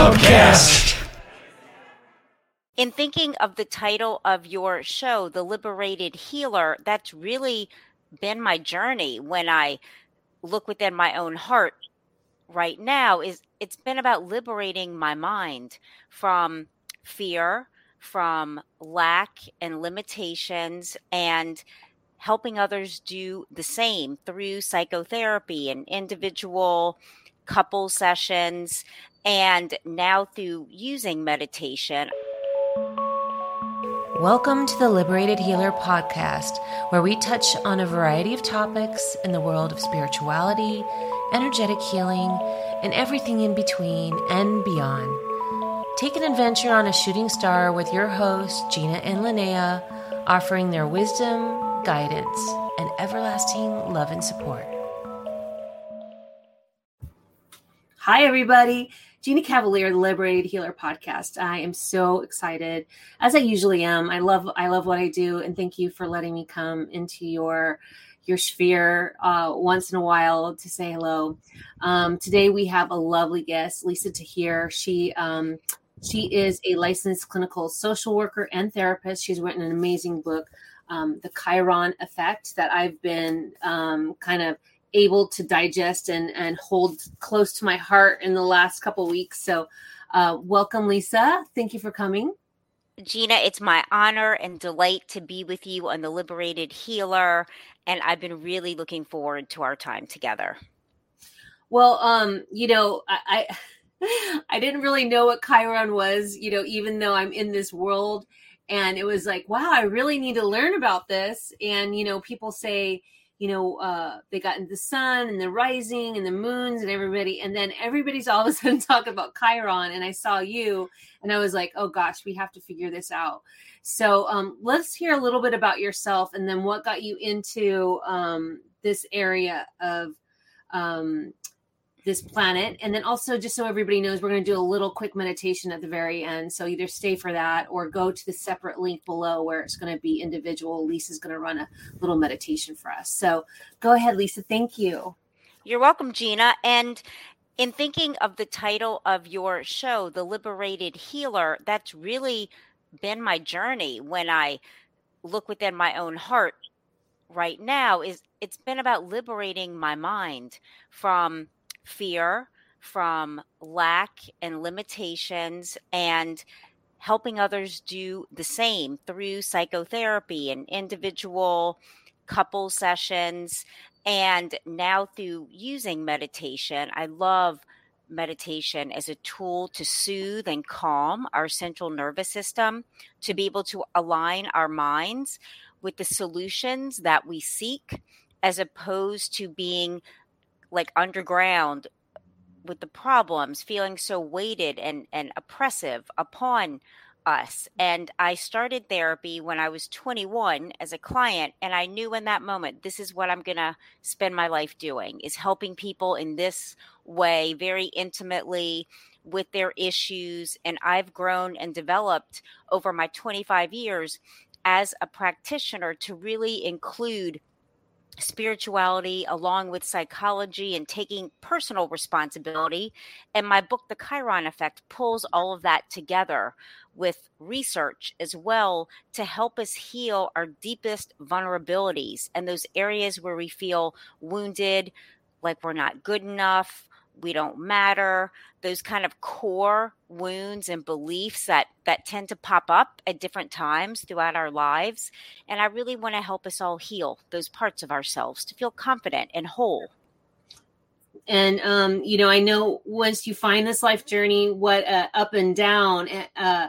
Pubcast. In thinking of the title of your show, The Liberated Healer, that's really been my journey when I look within my own heart right now is it's been about liberating my mind from fear, from lack and limitations and helping others do the same through psychotherapy and individual couple sessions and now through using meditation. Welcome to the Liberated Healer podcast, where we touch on a variety of topics in the world of spirituality, energetic healing, and everything in between and beyond. Take an adventure on a shooting star with your hosts, Gina and Linnea, offering their wisdom, guidance, and everlasting love and support. Hi, everybody. Gina Cavalier, the Liberated Healer podcast. I am so excited, as I usually am. I love I love what I do, and thank you for letting me come into your your sphere uh, once in a while to say hello. Um, today we have a lovely guest, Lisa Tahir. She um, she is a licensed clinical social worker and therapist. She's written an amazing book, um, The Chiron Effect, that I've been um, kind of able to digest and and hold close to my heart in the last couple weeks. So, uh, welcome, Lisa. Thank you for coming. Gina, it's my honor and delight to be with you on the Liberated Healer, and I've been really looking forward to our time together. Well, um, you know, I, I I didn't really know what Chiron was, you know, even though I'm in this world. And it was like, wow, I really need to learn about this. And, you know, people say, you know, uh, they got into the sun and the rising and the moons and everybody, and then everybody's all of a sudden talking about Chiron. And I saw you, and I was like, oh gosh, we have to figure this out. So um, let's hear a little bit about yourself, and then what got you into um, this area of um, this planet. And then also, just so everybody knows, we're going to do a little quick meditation at the very end. So either stay for that or go to the separate link below where it's going to be individual. Lisa's going to run a little meditation for us. So go ahead, Lisa. Thank you. You're welcome, Gina. And in thinking of the title of your show, The Liberated Healer, that's really been my journey when I look within my own heart right now is it's been about liberating my mind from fear, from lack and limitations, and helping others do the same through psychotherapy and individual couple sessions. And now through using meditation, I love meditation as a tool to soothe and calm our central nervous system, to be able to align our minds with the solutions that we seek, as opposed to being like underground with the problems feeling so weighted and and oppressive upon us. And i started therapy when i was 21 as a client and i knew in that moment this is what i'm going to spend my life doing is helping people in this way very intimately with their issues. And i've grown and developed over my 25 years as a practitioner to really include spirituality along with psychology and taking personal responsibility. And my book, The Chiron Effect, pulls all of that together with research as well to help us heal our deepest vulnerabilities and those areas where we feel wounded, like we're not good enough, we don't matter those kind of core wounds and beliefs that that tend to pop up at different times throughout our lives and i really want to help us all heal those parts of ourselves to feel confident and whole. And um, you know i know once you find this life journey what uh, up and down uh,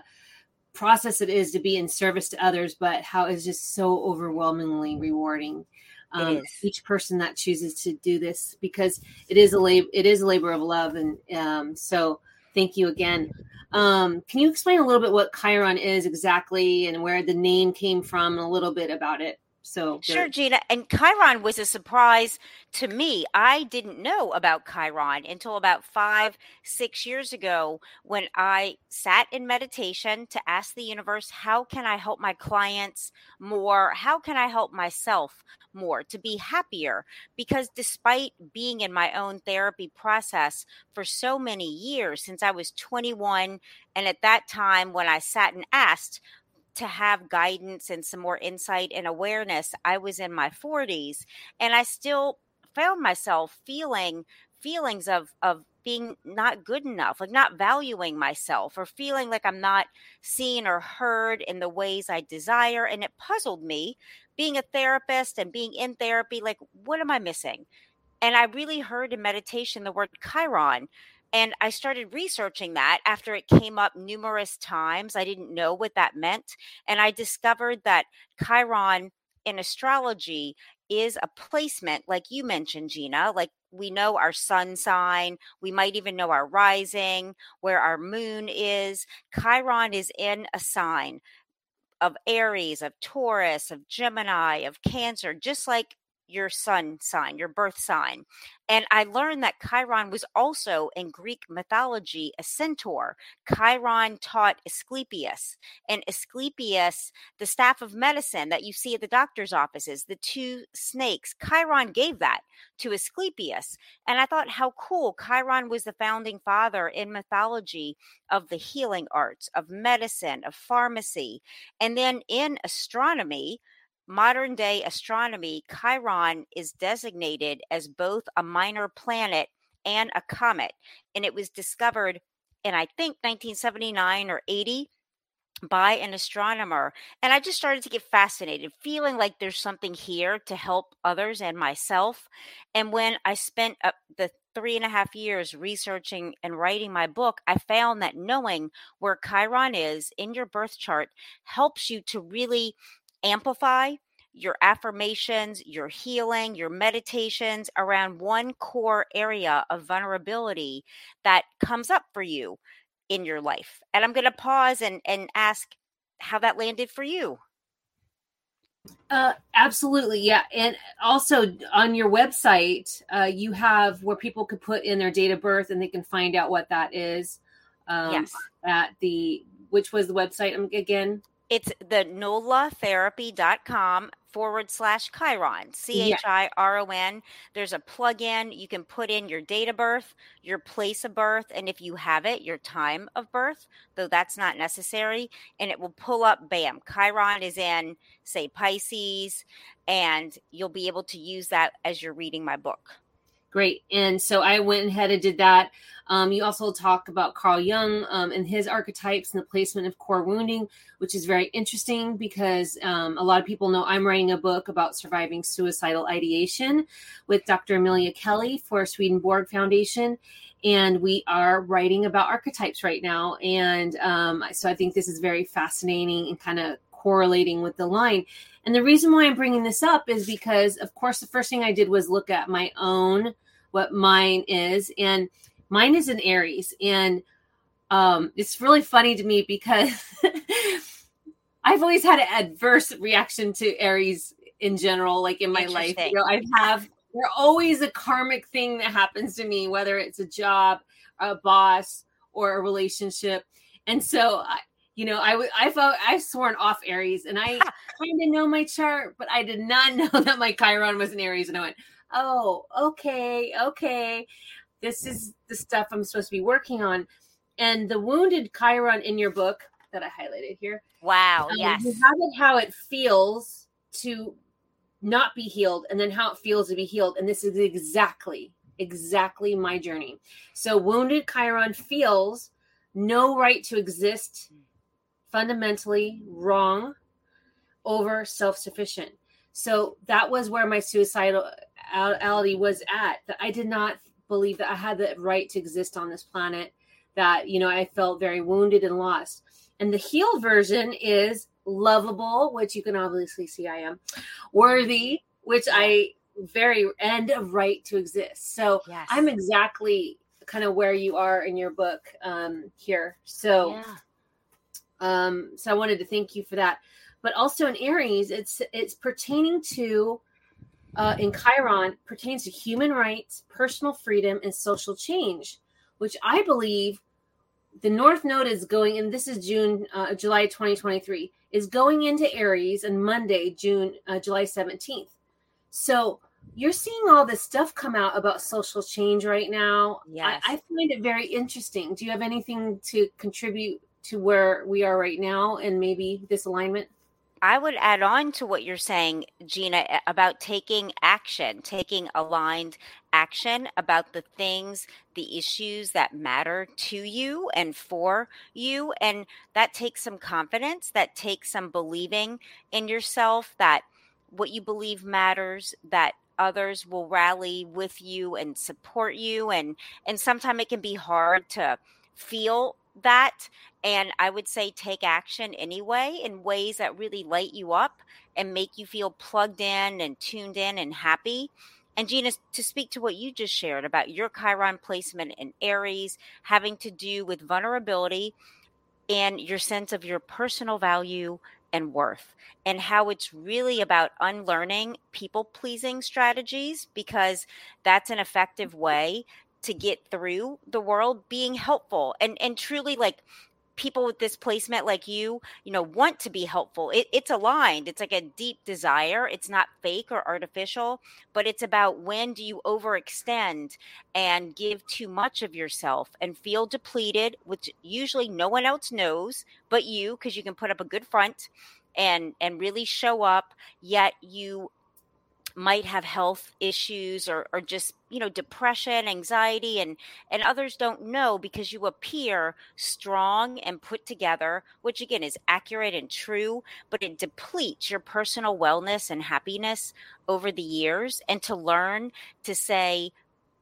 process it is to be in service to others but how it's just so overwhelmingly rewarding um, each person that chooses to do this because it is a lab- it is a labor of love and um, so thank you again. Um, can you explain a little bit what chiron is exactly and where the name came from and a little bit about it So sure, Gina. And Chiron was a surprise to me. I didn't know about Chiron until about five, six years ago when I sat in meditation to ask the universe, how can I help my clients more? How can I help myself more to be happier? Because despite being in my own therapy process for so many years, since I was 21, and at that time when I sat and asked, to have guidance and some more insight and awareness. I was in my 40s and I still found myself feeling feelings of of being not good enough, like not valuing myself or feeling like I'm not seen or heard in the ways I desire and it puzzled me being a therapist and being in therapy like what am I missing? And I really heard in meditation the word Chiron and I started researching that after it came up numerous times. I didn't know what that meant. And I discovered that Chiron in astrology is a placement, like you mentioned, Gina. Like we know our sun sign, we might even know our rising, where our moon is. Chiron is in a sign of Aries, of Taurus, of Gemini, of Cancer, just like your sun sign, your birth sign. And I learned that Chiron was also in Greek mythology a centaur. Chiron taught Asclepius, and Asclepius, the staff of medicine that you see at the doctor's offices, the two snakes, Chiron gave that to Asclepius. And I thought how cool. Chiron was the founding father in mythology of the healing arts, of medicine, of pharmacy. And then in astronomy, modern day astronomy, Chiron is designated as both a minor planet and a comet. And it was discovered in, I think, 1979 or 80 by an astronomer. And I just started to get fascinated, feeling like there's something here to help others and myself. And when I spent uh, the three and a half years researching and writing my book, I found that knowing where Chiron is in your birth chart helps you to really amplify your affirmations, your healing, your meditations around one core area of vulnerability that comes up for you in your life. And I'm going to pause and, and ask how that landed for you. Uh, absolutely, yeah. And also on your website, uh, you have where people could put in their date of birth and they can find out what that is. Um, yes. At the which was the website um, again? It's the nolatherapy.com forward slash Chiron, C H I R O N. There's a plug-in. You can put in your date of birth, your place of birth, and if you have it, your time of birth, though that's not necessary. And it will pull up, bam, Chiron is in, say, Pisces, and you'll be able to use that as you're reading my book. Great. And so I went ahead and did that. Um, you also talk about Carl Jung um, and his archetypes and the placement of core wounding, which is very interesting because um, a lot of people know I'm writing a book about surviving suicidal ideation with Dr. Amelia Kelly for Swedenborg Foundation. And we are writing about archetypes right now. And um, so I think this is very fascinating and kind of correlating with the line. And the reason why I'm bringing this up is because, of course, the first thing I did was look at my own, what mine is. And mine is an Aries. And um, it's really funny to me because I've always had an adverse reaction to Aries in general, like in my life. You know, I have, there's always a karmic thing that happens to me, whether it's a job, a boss, or a relationship. And so you know, I I felt I've sworn off Aries, and I kind of know my chart, but I did not know that my Chiron was an Aries, and I went, oh, okay, okay, this is the stuff I'm supposed to be working on, and the wounded Chiron in your book that I highlighted here. Wow, um, yes, you have it how it feels to not be healed, and then how it feels to be healed, and this is exactly exactly my journey. So wounded Chiron feels no right to exist fundamentally wrong over self sufficient. So that was where my suicidality was at. That I did not believe that I had the right to exist on this planet. That you know I felt very wounded and lost. And the heal version is lovable, which you can obviously see I am, worthy, which I very end of right to exist. So yes. I'm exactly kind of where you are in your book um, here. So. Yeah um, so I wanted to thank you for that. but also in Aries, it's it's pertaining to uh, in Chiron pertains to human rights, personal freedom, and social change, which I believe the North Node is going, and this is June, uh, July 2023, is going into Aries on Monday, June, uh, July 17th. So you're seeing all this stuff come out about social change right now. Yes. I, I find it very interesting. Do you have anything to contribute to where we are right now and maybe this alignment? I would add on to what you're saying, Gina, about taking action, taking aligned action about the things, the issues that matter to you and for you. And that takes some confidence, that takes some believing in yourself that what you believe matters, that others will rally with you and support you. And and sometimes it can be hard to feel that and I would say take action anyway in ways that really light you up and make you feel plugged in and tuned in and happy. And Gina, to speak to what you just shared about your Chiron placement in Aries having to do with vulnerability and your sense of your personal value and worth, and how it's really about unlearning people pleasing strategies because that's an effective mm-hmm. way to get through the world being helpful and and truly like people with this placement like you you know want to be helpful. It, it's aligned. It's like a deep desire. It's not fake or artificial but it's about when do you overextend and give too much of yourself and feel depleted which usually no one else knows but you because you can put up a good front and and really show up yet you might have health issues or, or just you know depression anxiety and and others don't know because you appear strong and put together which again is accurate and true but it depletes your personal wellness and happiness over the years. And to learn to say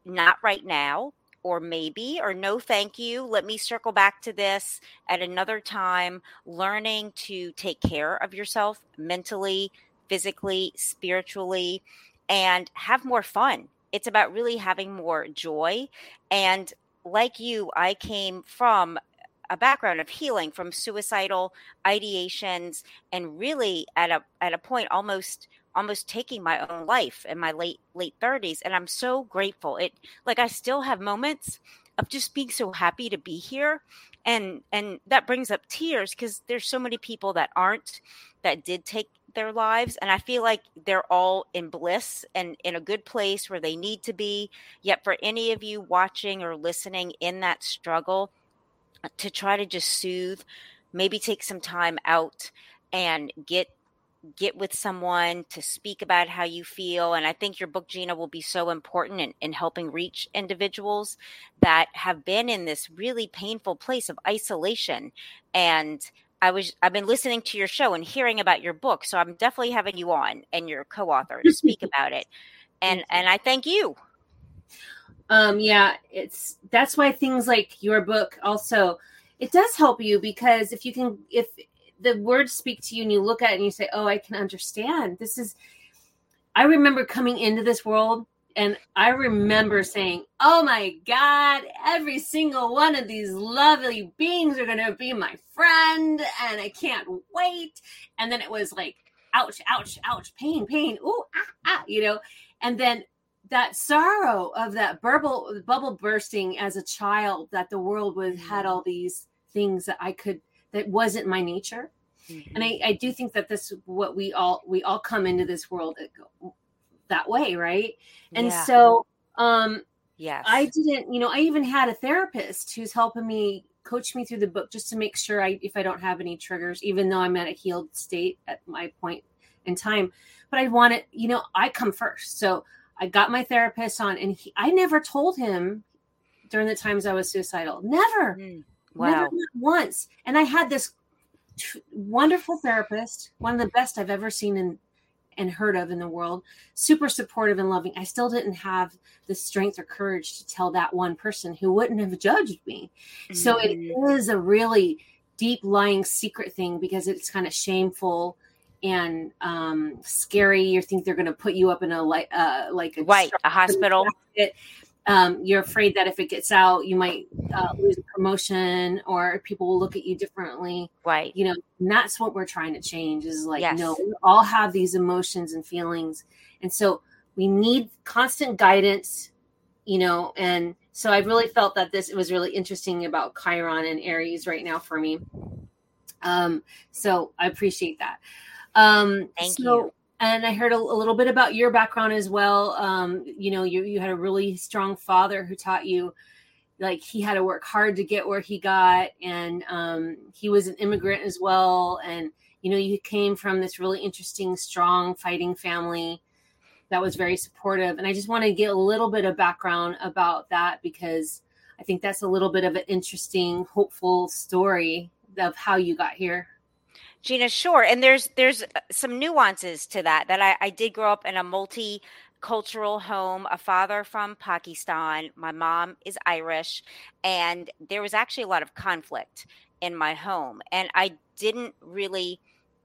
not right now or maybe or no thank you. Let me circle back to this at another time learning to take care of yourself mentally physically, spiritually, and have more fun. It's about really having more joy. And like you, I came from a background of healing from suicidal ideations and really at a at a point almost almost taking my own life in my late late 30s and I'm so grateful. It like I still have moments of just being so happy to be here and and that brings up tears because there's so many people that aren't that did take their lives and i feel like they're all in bliss and in a good place where they need to be. Yet for any of you watching or listening in that struggle uh, to try to just soothe maybe take some time out and get get with someone to speak about how you feel and i think your book gina will be so important in, in helping reach individuals that have been in this really painful place of isolation and I was I've been listening to your show and hearing about your book, so I'm definitely having you on and your co-author to speak about it. And and I thank you. Um yeah, it's that's why things like your book also it does help you because if you can if the words speak to you and you look at it and you say, "Oh, I can understand." This is I remember coming into this world and I remember saying, Oh my God, every single one of these lovely beings are going to be my friend, and I can't wait. And then it was like, ouch, ouch, ouch, pain, pain, ooh, ah, ah, you know. And then that sorrow of that bubble, bubble bursting as a child that the world was had all these things that I could, that wasn't my nature. Mm-hmm. And I, I do think that this what we all we all come into this world that way, right? And yeah. so um yes. I didn't, you know, I even had a therapist who's helping me coach me through the book just to make sure I if I don't have any triggers, even though I'm at a healed state at my point in time. But I wanted, you know, I come first. So I got my therapist on and he, I never told him during the times I was suicidal. Never. Mm, wow. Never once. And I had this t- wonderful therapist, one of the best I've ever seen in and heard of in the world, super supportive and loving. I still didn't have the strength or courage to tell that one person who wouldn't have judged me. Mm-hmm. So it mm-hmm. a really deep lying secret thing because it's kind of shameful and um, scary. You think they're going to put you up in a like uh, like a right a hospital. Um, you're afraid that if it gets out, you might uh, lose a promotion or people will look at you differently. Right. You know, that's what we're trying to change is like, yes. no, we all have these emotions and feelings. And so we need constant guidance, you know, and so I really felt that this it was really interesting about Chiron and Aries right now for me. Um, so I appreciate that. Um, Thank so, you. And I heard a, a, little bit about your background as well. Um, you know, you you had a really strong father who taught you, like he had to work hard to get where he got, and um, he was an immigrant as well. And you know, you came from this really interesting, strong, fighting family that was very supportive. And I just want to get a little bit of background about that because I think that's a little bit of an interesting, hopeful story of how you got here. Gina, sure. And there's there's uh, some nuances to that. That I, I did grow up in a multicultural home. A father from Pakistan. My mom is Irish, and there was actually a lot of conflict in my home. And I didn't really.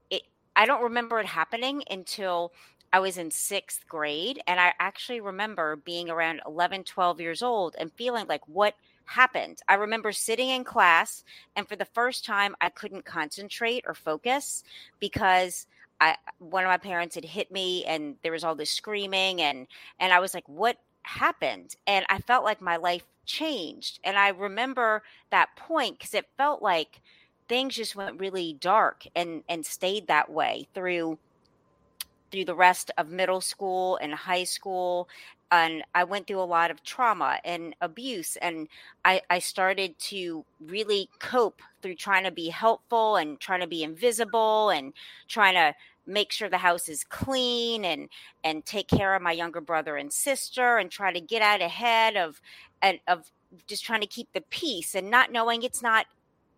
It, I don't remember it happening until I was in sixth grade. And I actually remember being around 11, 12 years old and feeling like, what happened. I remember sitting in class, and for the first time, I couldn't concentrate or focus because I one of my parents had hit me, and there was all this screaming, and and I was like, "What happened?" And I felt like my life changed, and I remember that point because it felt like things just went really dark and and stayed that way through through the rest of middle school and high school and I went through a lot of trauma and abuse and I, I started to really cope through trying to be helpful and trying to be invisible and trying to make sure the house is clean and and take care of my younger brother and sister and try to get out ahead of and of just trying to keep the peace and not knowing it's not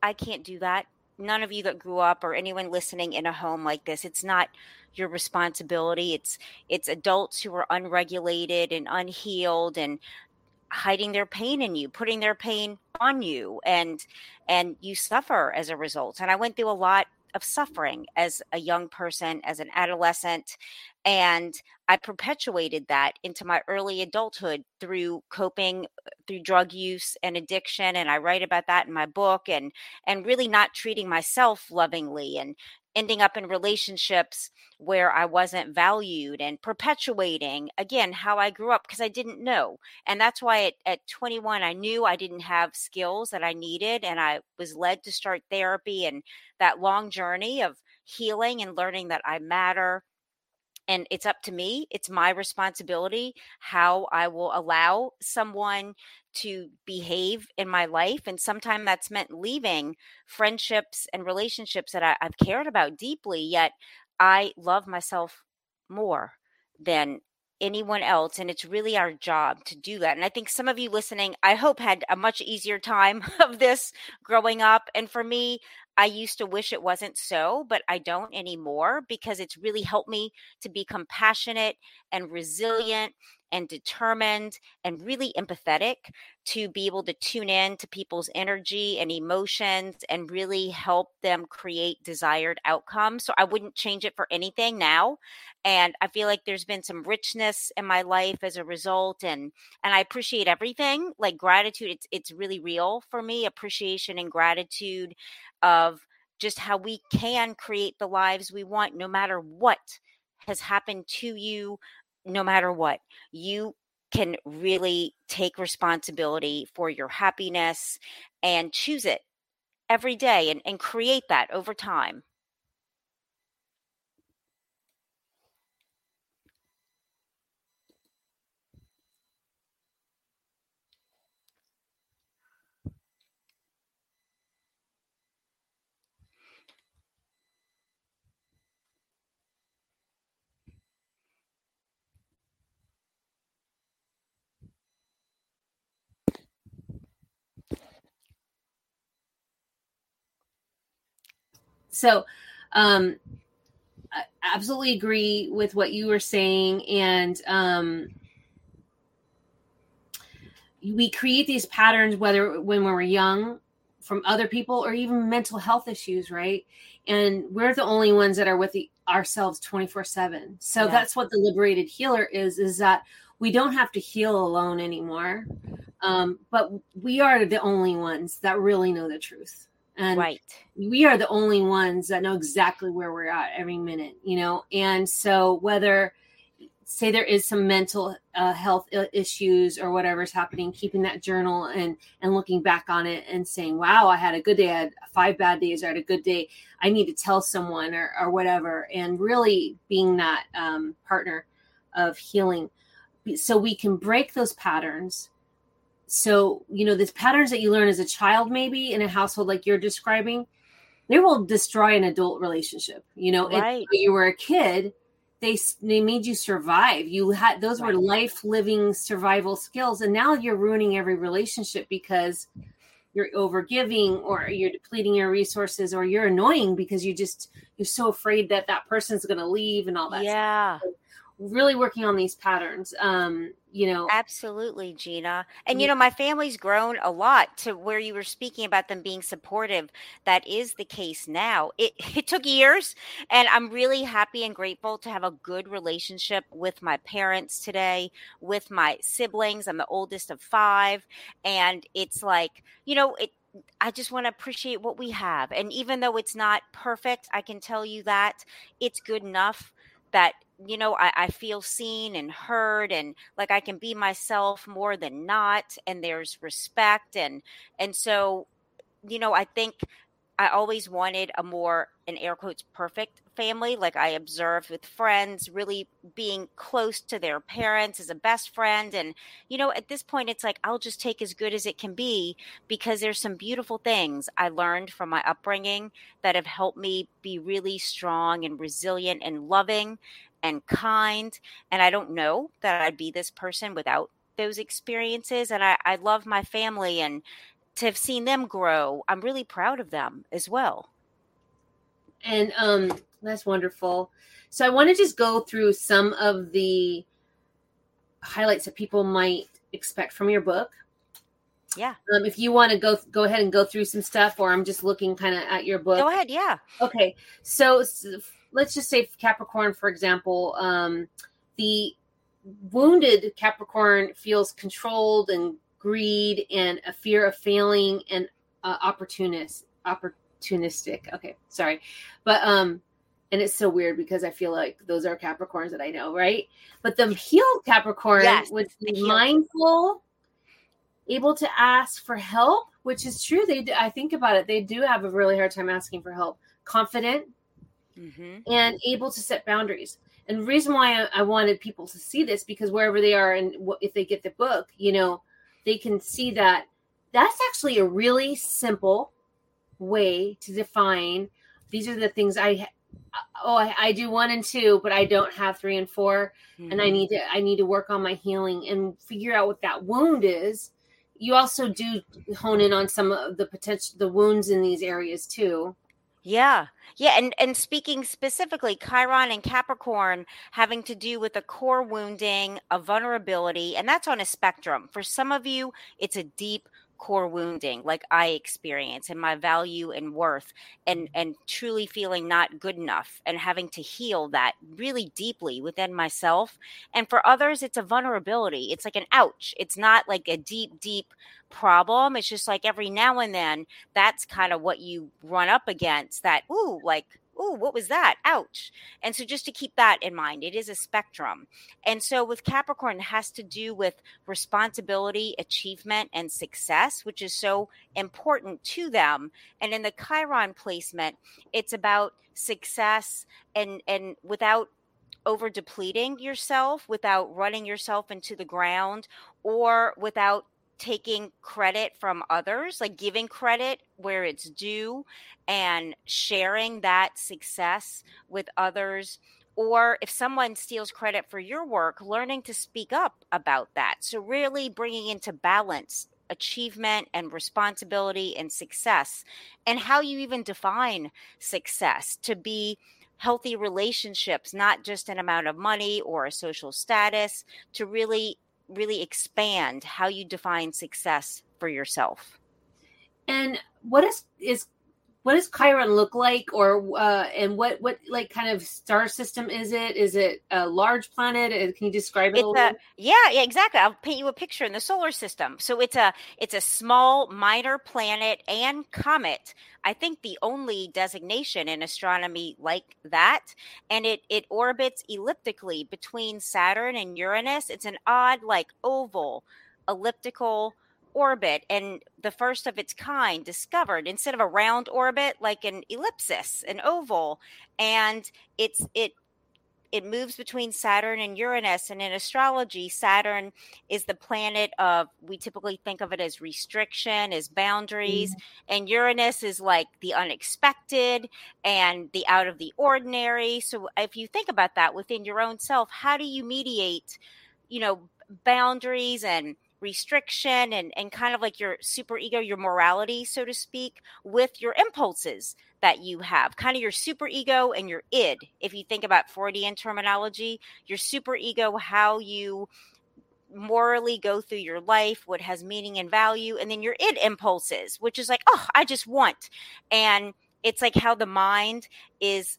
I can't do that none of you that grew up or anyone listening in a home like this it's not your responsibility. It's it's adults who are unregulated and unhealed and hiding their pain in you putting their pain on you and and you suffer as a result. And i went through a lot of suffering as a young person as an adolescent and i perpetuated that into my early adulthood through coping uh, through drug use and addiction and i write about that in my book and and really not treating myself lovingly and ending up in relationships where I wasn't valued and perpetuating again how I grew up because I didn't know. And that's why at, at 21, I knew I didn't have skills that I needed. And I was led to start therapy and that long journey of healing and learning that I matter and it's up to me it's my responsibility how i will allow someone to behave in my life and sometimes that's meant leaving friendships and relationships that I, have cared about deeply yet i love myself more than anyone else and it's really our job to do that and i think some of you listening i hope had a much easier time of this growing up and for me I used to wish it wasn't so, but I don't anymore because it's really helped me to be compassionate and resilient and determined and really empathetic to be able to tune in to people's energy and emotions and really help them create desired outcomes. So I wouldn't change it for anything now. And I feel like there's been some richness in my life as a result and and I appreciate everything. Like gratitude it's it's really real for me, appreciation and gratitude of just how we can create the lives we want no matter what has happened to you no matter what. You can really take responsibility for your happiness and choose it every day and, and create that over time. So, um, I absolutely agree with what you were saying, and um, we create these patterns whether when we're young from other people or even mental health issues, right? And we're the only ones that are with the, ourselves 24 7 so yeah. that's what the liberated healer is is that we don't have to heal alone anymore. Um, but we are the only ones that really know the truth. And right. we are the only ones that know exactly where we're at every minute, you know? And so whether say there is some mental uh, health issues or whatever's happening keeping that journal and and looking back on it and saying wow i had a good day i had five bad days or i had a good day i need to tell someone or, or whatever and really being that um, partner of healing so we can break those patterns so you know these patterns that you learn as a child maybe in a household like you're describing they will destroy an adult relationship you know right. if you were a kid they they made you survive you had those right. were life living survival skills and now you're ruining every relationship because you're overgiving or you're depleting your resources or you're annoying because you just you're so afraid that that person's going to leave and all that yeah stuff. Really working on these patterns um you know. Absolutely gina. And you know my family's grown a lot to where you were speaking about them being supportive. That is the case now. It, it took years and i'm really happy and grateful to have a good relationship with my parents today with my siblings. I'm the oldest of five and it's like you know it I just want to appreciate what we have. And even though it's not perfect, I can tell you that it's good enough that you know I, I, feel seen and heard and like i can be myself more than not and there's respect and and so you know i think i always wanted a more in air quotes perfect family like i observed with friends really being close to their parents as a best friend and you know at this point it's like i'll just take as good as it can be because there's some beautiful things i learned from my upbringing that have helped me be really strong and resilient and loving and kind. And I don't know that I'd be this person without those experiences. And I, I love my family and to have seen them grow, I'm really proud of them as well. And um, that's wonderful. So I want to just go through some of the highlights that people might expect from your book. Yeah. Um, if you want to go go ahead and go through some stuff, or I'm just looking kind of at your book. Go ahead. Yeah. Okay. So let's just say Capricorn, for example, um, the wounded Capricorn feels controlled and greed and a fear of failing and uh, opportunist opportunistic. Okay, sorry, but um, and it's so weird because I feel like those are Capricorns that I know, right? But the healed Capricorn yes, would be mindful, able to ask for help, which is true. They, do, I think about it, they do have a really hard time asking for help. Confident, mm-hmm. and able to set boundaries. And the reason why I, I, wanted people to see this because wherever they are and if they get the book, you know, they can see that that's actually a really simple way to define. These are the things I oh I, I do one and two, but I don't have three and 4 mm-hmm. and I mm-hmm. need to I need to work on my healing and figure out what that wound is. You also do hone in on some of the potential the wounds in these areas too. Yeah. Yeah, and and speaking specifically, Chiron and Capricorn having to do with a core wounding, a vulnerability, and that's on a spectrum. For some of you, it's a deep core wounding like i experience and my value and worth and and truly feeling not good enough and having to heal that really deeply within myself. And for others it's a vulnerability. It's like an ouch. It's not like a deep deep problem. It's just like every now and then that's kind of what you run up against that ooh like oh, what was that? Ouch. And so just to keep that in mind, it is a spectrum. And so with Capricorn, it has to do with responsibility, achievement, and success, which is so important to them. And in the Chiron placement, it's about success and and without over depleting yourself, without running yourself into the ground, or without taking credit from others, like giving credit where it's due and sharing that success with others. Or if someone steals credit for your work, learning to speak up about that. So, really bringing into balance achievement and responsibility and success, and how you even define success to be healthy relationships, not just an amount of money or a social status, to really really expand how you define success for yourself. And what is is what does Chiron look like, or uh, and what what like kind of star system is it? Is it a large planet? Uh, can you describe it? It's a, a yeah, yeah, exactly. I'll paint you a picture in the solar system. So it's a it's a small minor planet and comet. I think the only designation in astronomy like that, and it it orbits elliptically between Saturn and Uranus. It's an odd like oval elliptical orbit and the first of its kind discovered instead of a round orbit like an ellipsis an oval and it's it it moves between Saturn and Uranus. And in astrology, Saturn is the planet of, we typically think of it as restriction, as boundaries. Mm-hmm. And Uranus is like the unexpected and the out of the ordinary. So if you think about that within your own self, how do you mediate, you know, boundaries and restriction and, and kind of like your super ego, your morality, so to speak, with your impulses that you have, kind of your super ego and your id. If you think about Freudian terminology, your super ego, how you morally go through your life, what has meaning and value, and then your id impulses, which is like, oh, I just want. And it's like how the mind is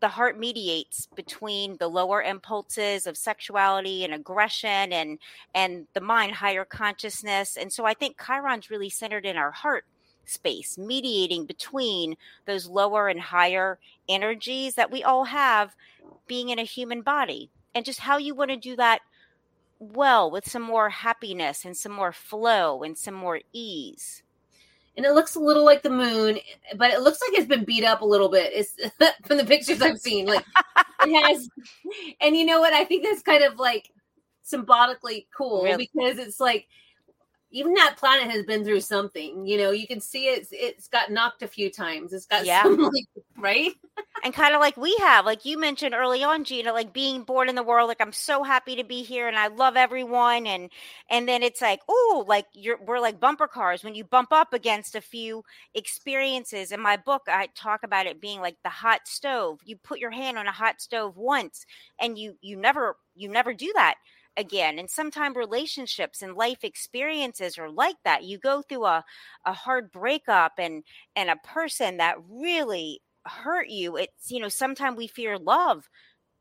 the heart mediates between the lower impulses of sexuality and aggression and and the mind higher consciousness. And so i think chiron's really centered in our heart space mediating between those lower and higher energies that we all have being in a human body and just how you want to do that well with some more happiness and some more flow and some more ease and it looks a little like the moon, but it looks like it's been beat up a little bit. It's from the pictures I've seen. Like it has, and you know what? I think that's kind of like symbolically cool really? because it's like even that planet has been through something. You know, you can see it's it's got knocked a few times. It's got yeah. Some, like, right? and kind of like we have, like you mentioned early on, Gina, like being born in the world. Like I'm so happy to be here, and I love everyone. And and then it's like, oh, like you're we're like bumper cars when you bump up against a few experiences. In my book, I talk about it being like the hot stove. You put your hand on a hot stove once, and you you never you never do that again and sometimes relationships and life experiences are like that. You go through a, a hard breakup and and a person that really hurt you it's you know sometimes we fear love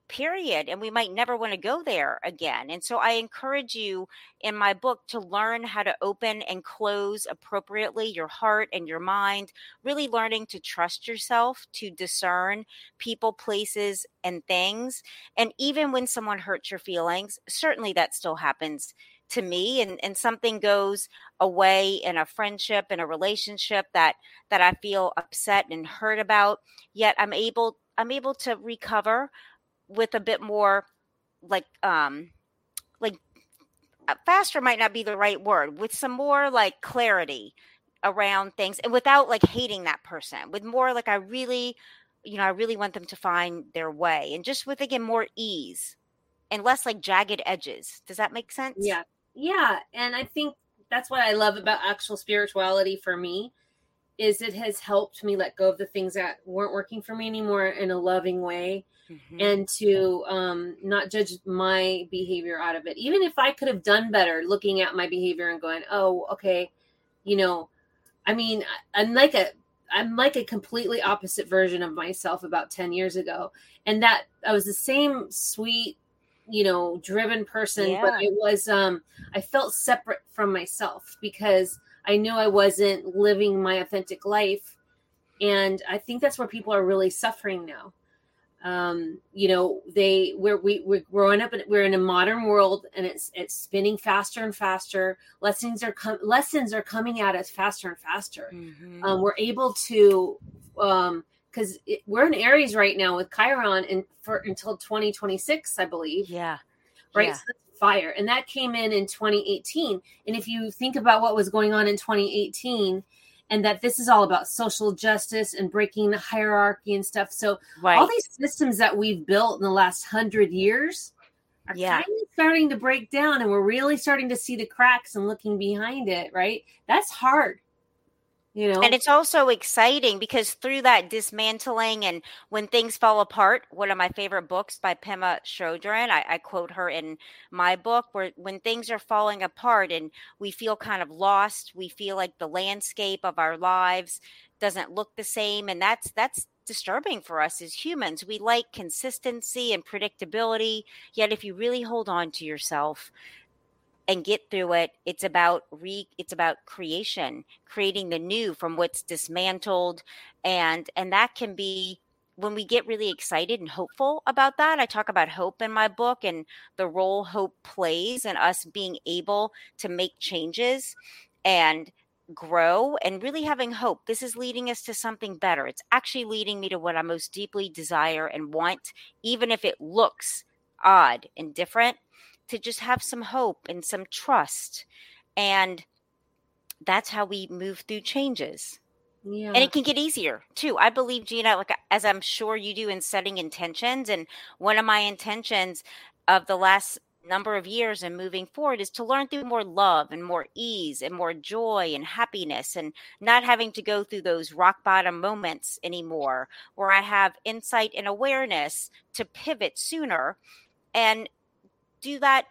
period and we might never want to go there again and so i encourage you in my book to learn how to open and close appropriately your heart and your mind really learning to trust yourself to discern people places and things and even when someone hurts your feelings certainly that still happens to me and, and something goes away in a friendship in a relationship that that i feel upset and hurt about yet i'm able i'm able to recover with a bit more like um like uh, faster might not be the right word with some more like clarity around things and without like hating that person with more like i really you know i really want them to find their way and just with again more ease and less like jagged edges. Does that make sense? Yeah. Yeah and i think that's what i love about actual spirituality for me is it has helped me let go of the things that weren't working for me anymore in a loving way mm-hmm. and to um, not judge my behavior out of it. Even if I could have done better looking at my behavior and going, oh, okay, you know, I mean, I'm like a I'm like a completely opposite version of myself about 10 years ago. And that I was the same sweet, you know, driven person, yeah. but it was um I felt separate from myself because I knew I wasn't living my authentic life. And I think that's where people are really suffering now um, you know they we're we, we're growing up we're in a modern world and it's it's spinning faster and faster lessons are com- lessons are coming at us faster and faster mm-hmm. um, we're able to um because we're in aries right now with chiron and for until 2026 i believe yeah right yeah. so fire and that came in in 2018 and if you think about what was going on in 2018 and that this is all about social justice and breaking the hierarchy and stuff. So right. all these systems that we've built in the last hundred years are yeah. kind of starting to break down, and we're really starting to see the cracks and looking behind it. Right? That's hard you know and it's also exciting because through that dismantling and when things fall apart one of my favorite books by pema chodron I, I, quote her in my book where when things are falling apart and we feel kind of lost we feel like the landscape of our lives doesn't look the same and that's that's disturbing for us as humans. We like consistency and predictability, yet if you really hold on to yourself and get through it, it's about re it's about creation, creating the new from what's dismantled and and that can be when we get really excited and hopeful about that, I talk about hope in my book and the role hope plays in us being able to make changes and grow and really having hope. This is leading us to something better. It's actually leading me to what I most deeply desire and want, even if it looks odd and different, to just have some hope and some trust. And that's how we move through changes. Yeah. And it can get easier too. I believe, Gina, like as I'm sure you do in setting intentions. And one of my intentions of the last number of years and moving forward is to learn through more love and more ease and more joy and happiness and not having to go through those rock bottom moments anymore where I have insight and awareness to pivot sooner and do that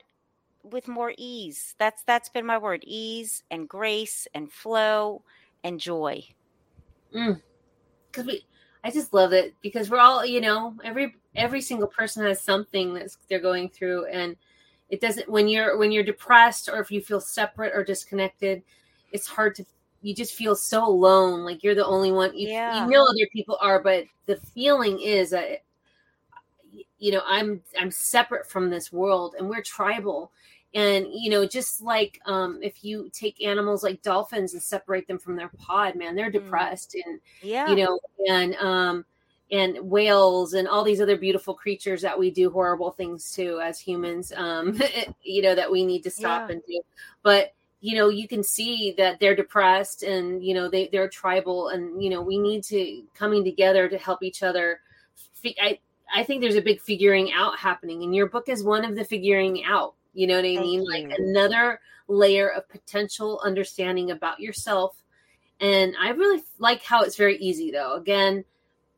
with more ease. That's that's been my word, ease and grace and flow and joy. Mm. Cuz we I just love it because we're all, you know, every every single person has something that they're going through and it doesn't when you're when you're depressed or if you feel separate or disconnected it's hard to you just feel so alone like you're the only one you, yeah. you know other people are but the feeling is that you know i'm i'm separate from this world and we're tribal and you know just like um if you take animals like dolphins and separate them from their pod man they're mm. depressed and yeah you know and um and whales and all these other beautiful creatures that we do horrible things to as humans um you know that we need to stop yeah. and do but you know you can see that they're depressed and you know they they're tribal and you know we need to coming together to help each other i i think there's a big figuring out happening and your book is one of the figuring out you know what i mean like another layer of potential understanding about yourself and i really like how it's very easy though again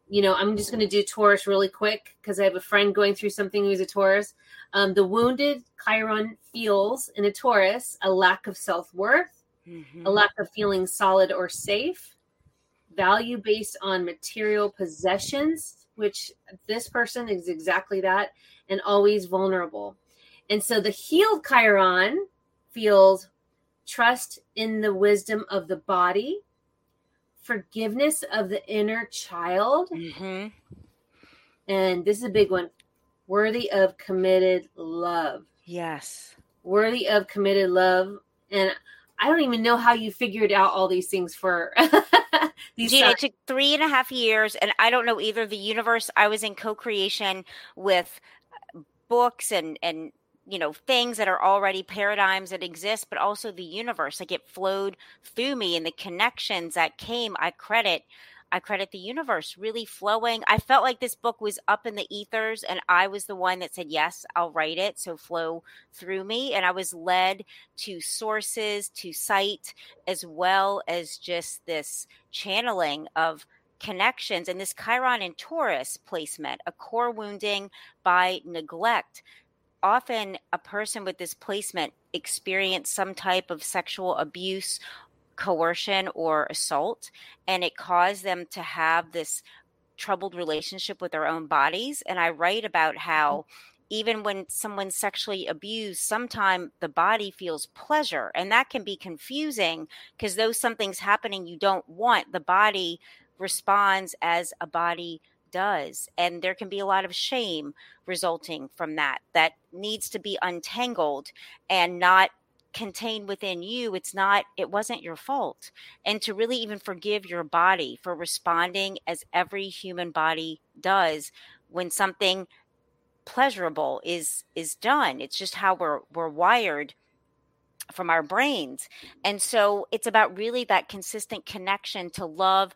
you know, I'm just going to do Taurus really quick because I have a friend going through something who's a Taurus. Um, the wounded Chiron feels in a Taurus a lack of self worth, mm-hmm. a lack of feeling solid or safe, value based on material possessions, which this person is exactly that, and always vulnerable. And so the healed Chiron feels trust in the wisdom of the body, forgiveness of the inner child. Mm-hmm. And this is a big one worthy of committed love. Yes. Worthy of committed love. And I don't even know how you figured out all these things for these. Gina, it took three and a half years, and I don't know either. The universe, I was in co creation with books and and you know things that are already paradigms that exist but also the universe like it flowed through me and the connections that came i credit i credit the universe really flowing. I felt like this book was up in the ethers and i was the one that said yes i'll write it. So flow through me and i was led to sources to cite as well as just this channeling of connections. And this chiron and taurus placement a core wounding by neglect. Often a person with this placement experience some type of sexual abuse, coercion, or assault, and it caused them to have this troubled relationship with their own bodies. And I write about mm-hmm. how even when someone's sexually abused, sometimes the body feels pleasure. And that can be confusing because though something's happening you don't want, the body responds as a body does. And there can be a lot of shame resulting from that that needs to be untangled and not contained within you it's not it wasn't your fault. And to really even forgive your body for responding as every human body does when something pleasurable is is done. It's just how we're we're wired from our brains. And so it's about really that consistent connection to love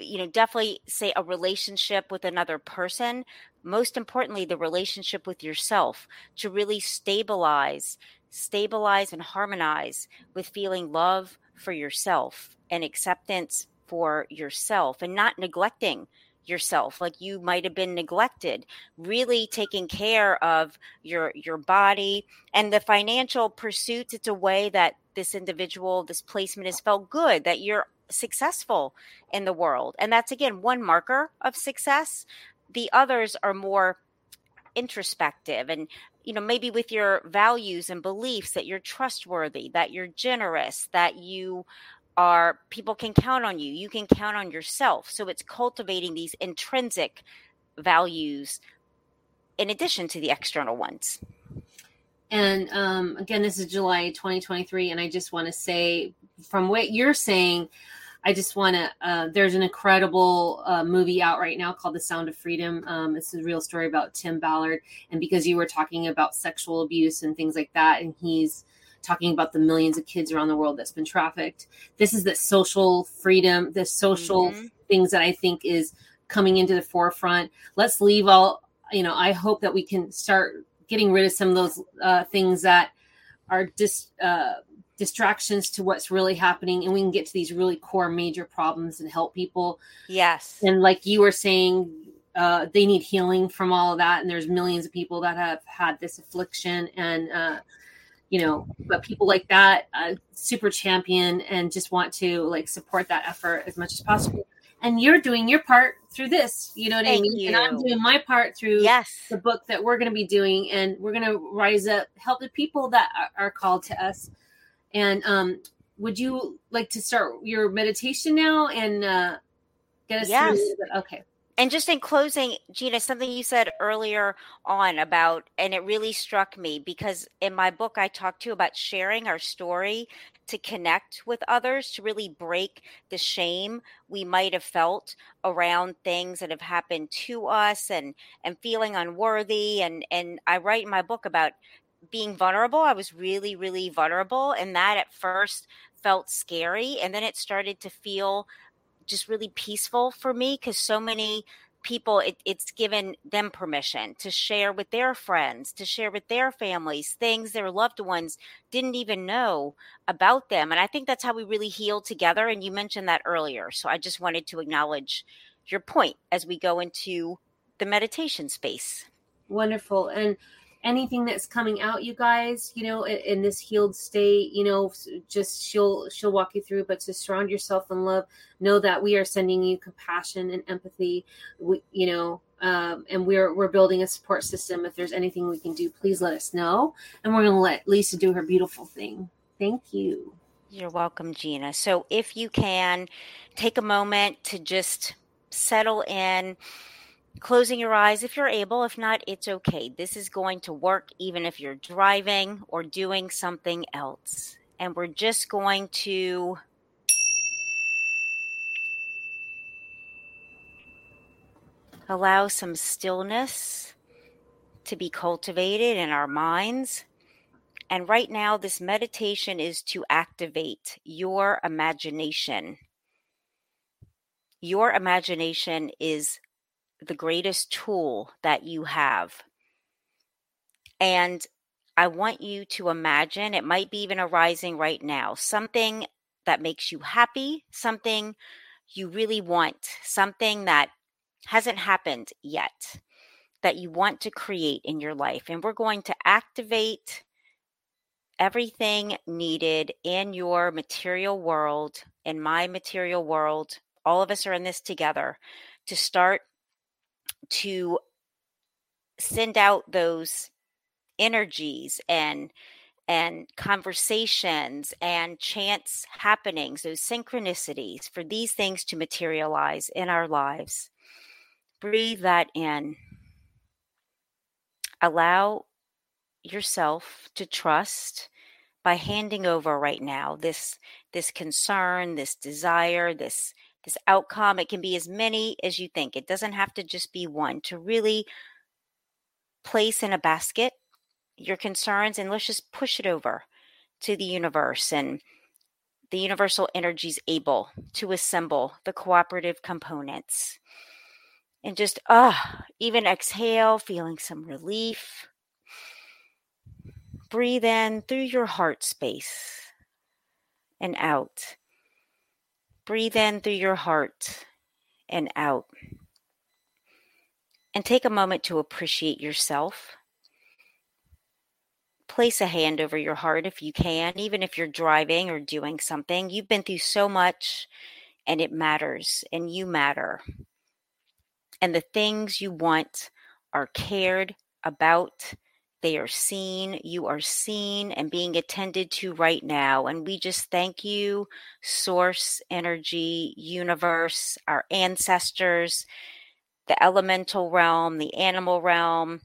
you know definitely say a relationship with another person most importantly the relationship with yourself to really stabilize stabilize and harmonize with feeling love for yourself and acceptance for yourself and not neglecting yourself like you might have been neglected really taking care of your your body and the financial pursuits it's a way that this individual this placement has felt good that you're successful in the world. And that's again one marker of success. The others are more introspective and you know maybe with your values and beliefs that you're trustworthy that you're generous that you are people can count on you you can count on yourself. So it's cultivating these intrinsic values in addition to the external ones. And um, again this is july 2023 and i just want to say from what you're saying I just want to. Uh, there's an incredible uh, movie out right now called The Sound of Freedom. Um, it's a real story about Tim Ballard, and because you were talking about sexual abuse and things like that, and he's talking about the millions of kids around the world that's been trafficked. This is the social freedom, the social mm-hmm. things that I think is coming into the forefront. Let's leave all. You know, I hope that we can start getting rid of some of those uh, things that are just uh, distractions to what's really happening and we can get to these really core major problems and help people. Yes. And like you were saying uh, they need healing from all of that and there's millions of people that have had this affliction and uh, you know but people like that uh, super champion and just want to like support that effort as much as possible. And you're doing your part through this you know what Thank i mean? You. and i'm doing my part through yes. the book that we're going to be doing and we're going to rise up help the people that are called to us and um, would you like to start your meditation now and uh, get us yes. through? Okay. And just in closing, Gina, something you said earlier on about, and it really struck me because in my book, I talk too about sharing our story to connect with others, to really break the shame we might have felt around things that have happened to us and and feeling unworthy. And and I write in my book about being vulnerable. I was really, really vulnerable. And that at first felt scary. And then it started to feel just really peaceful for me because so many people it, it's given them permission to share with their friends to share with their families things their loved ones didn't even know about them and i think that's how we really heal together and you mentioned that earlier so i just wanted to acknowledge your point as we go into the meditation space wonderful and anything that's coming out you guys you know in, in, this healed state you know just she'll she'll walk you through but to surround yourself in love know that we are sending you compassion and empathy. We, you know um, and we're we're building a support system. If there's anything we can do please let us know. And we're going to let lisa do her beautiful thing. Thank you. You're welcome gina. So if you can take a moment to just settle in closing your eyes if you're able. If not, it's okay. This is going to work even if you're driving or doing something else. And we're just going to allow some stillness to be cultivated in our minds. And right now, this meditation is to activate your imagination. Your imagination is the greatest tool that you have. And I want you to imagine it might be even arising right now something that makes you happy, something you really want, something that hasn't happened yet that you want to create in your life. And we're going to activate everything needed in your material world, in my material world. All of us are in this together to start to send out those energies and and conversations and chance happenings, those synchronicities, for these things to materialize in our lives. Breathe that in. Allow yourself to trust by handing over right now this this concern, this desire, this this outcome. It can be as many as you think. It doesn't have to just be one to really place in a basket your concerns and let's just push it over to the universe and the universal energy is able to assemble the cooperative components and just ah uh, even exhale feeling some relief breathe in through your heart space and out Breathe in through your heart and out. And take a moment to appreciate yourself. place a hand over your heart if you can, even if you're driving or doing something. You've been through so much and it matters, and you matter. And the things you want are cared about. They are seen. You are seen and being attended to right now. And we just thank you, Source, Energy, Universe, our ancestors, the elemental realm, the animal realm,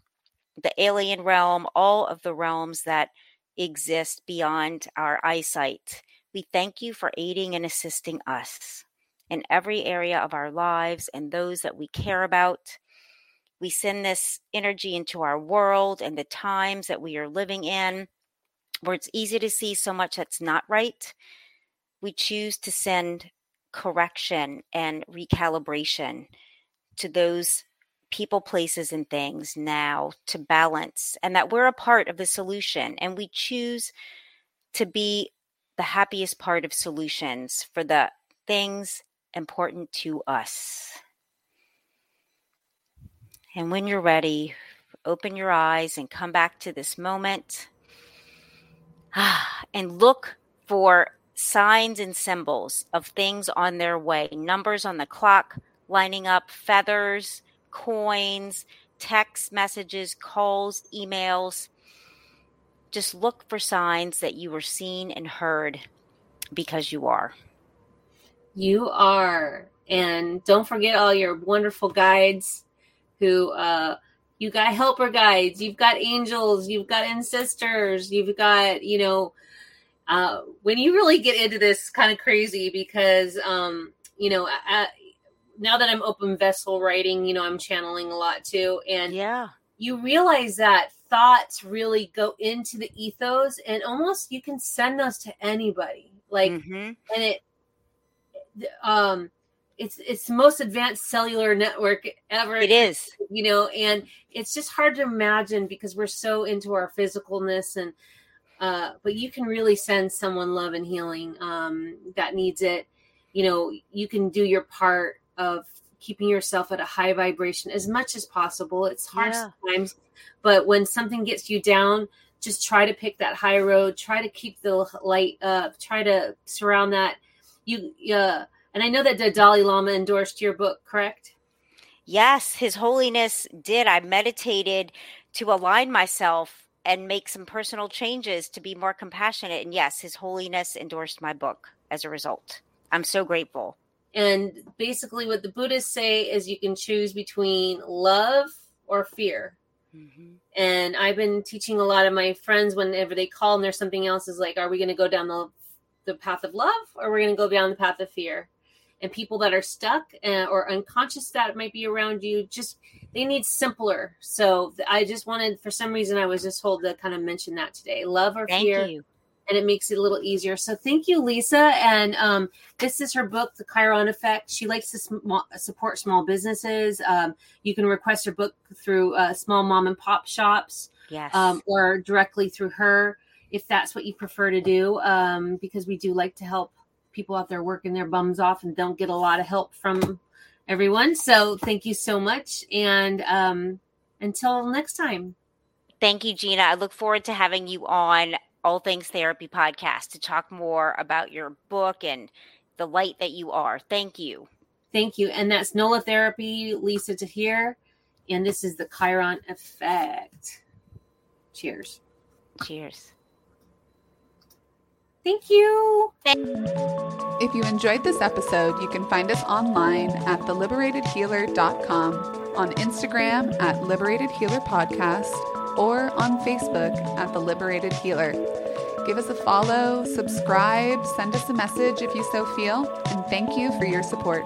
the alien realm, all of the realms that exist beyond our eyesight. We thank you for aiding and assisting us in every area of our lives and those that we care about. We send this energy into our world and the times that we are living in, where it's easy to see so much that's not right. We choose to send correction and recalibration to those people, places, and things now to balance, and that we're a part of the solution. And we choose to be the happiest part of solutions for the things important to us. And when you're ready, open your eyes and come back to this moment and look for signs and symbols of things on their way, numbers on the clock lining up, feathers, coins, text messages, calls, emails. Just look for signs that you were seen and heard because you are. You are. And don't forget all your wonderful guides who uh you got helper guides, you've got angels, you've got ancestors, you've got, you know, uh when you really get into this kind of crazy because um you know, now that I'm open vessel writing, you know, I'm channeling a lot too. And yeah, you realize that thoughts really go into the ethos and almost you can send those to anybody. Like, mm-hmm. and it, um, it's it's the most advanced cellular network ever. It is, you know, and it's just hard to imagine because we're so into our physicalness and uh, but you can really send someone love and healing um, that needs it. You know, you can do your part of keeping yourself at a high vibration as much as possible. It's hard yeah. sometimes, but when something gets you down, just try to pick that high road. Try to keep the light up. Try to surround that. You, uh, and I know that the Dalai Lama endorsed your book, correct? Yes, His Holiness did. I meditated to align myself and make some personal changes to be more compassionate. And yes, His Holiness endorsed my book as a result. I'm so grateful. And basically, what the Buddhists say is you can choose between love or fear. Mm-hmm. And I've been teaching a lot of my friends whenever they call and there's something else is like, are we going to go down the the path of love or we're we going to go down the path of fear? And people that are stuck or unconscious that might be around you, just they need simpler. So I just wanted, for some reason, I was just told to kind of mention that today: love or Thank fear. You and it makes it a little easier. So thank you, Lisa. And um, this is her book, The Chiron Effect. She likes to sm- support small businesses. Um, you can request her book through uh, small mom and pop shops, yes, um, or directly through her if that's what you prefer to do. Um, because we do like to help people out there working their bums off and don't get a lot of help from everyone. So thank you so much, and um, until next time. Thank you, Gina. I look forward to having you on all Things Therapy podcast to talk more about your book and the light that you are. Thank you. Thank you. And that's Nola Therapy, Lisa Tahir. And this is the Chiron Effect. Cheers. Cheers. Thank you. If you enjoyed this episode, you can find us online at theliberatedhealer.com, on Instagram at Liberated Healer Podcast, or on Facebook at The Liberated Healer. Give us a follow, subscribe, send us a message if you so feel, and thank you for your support.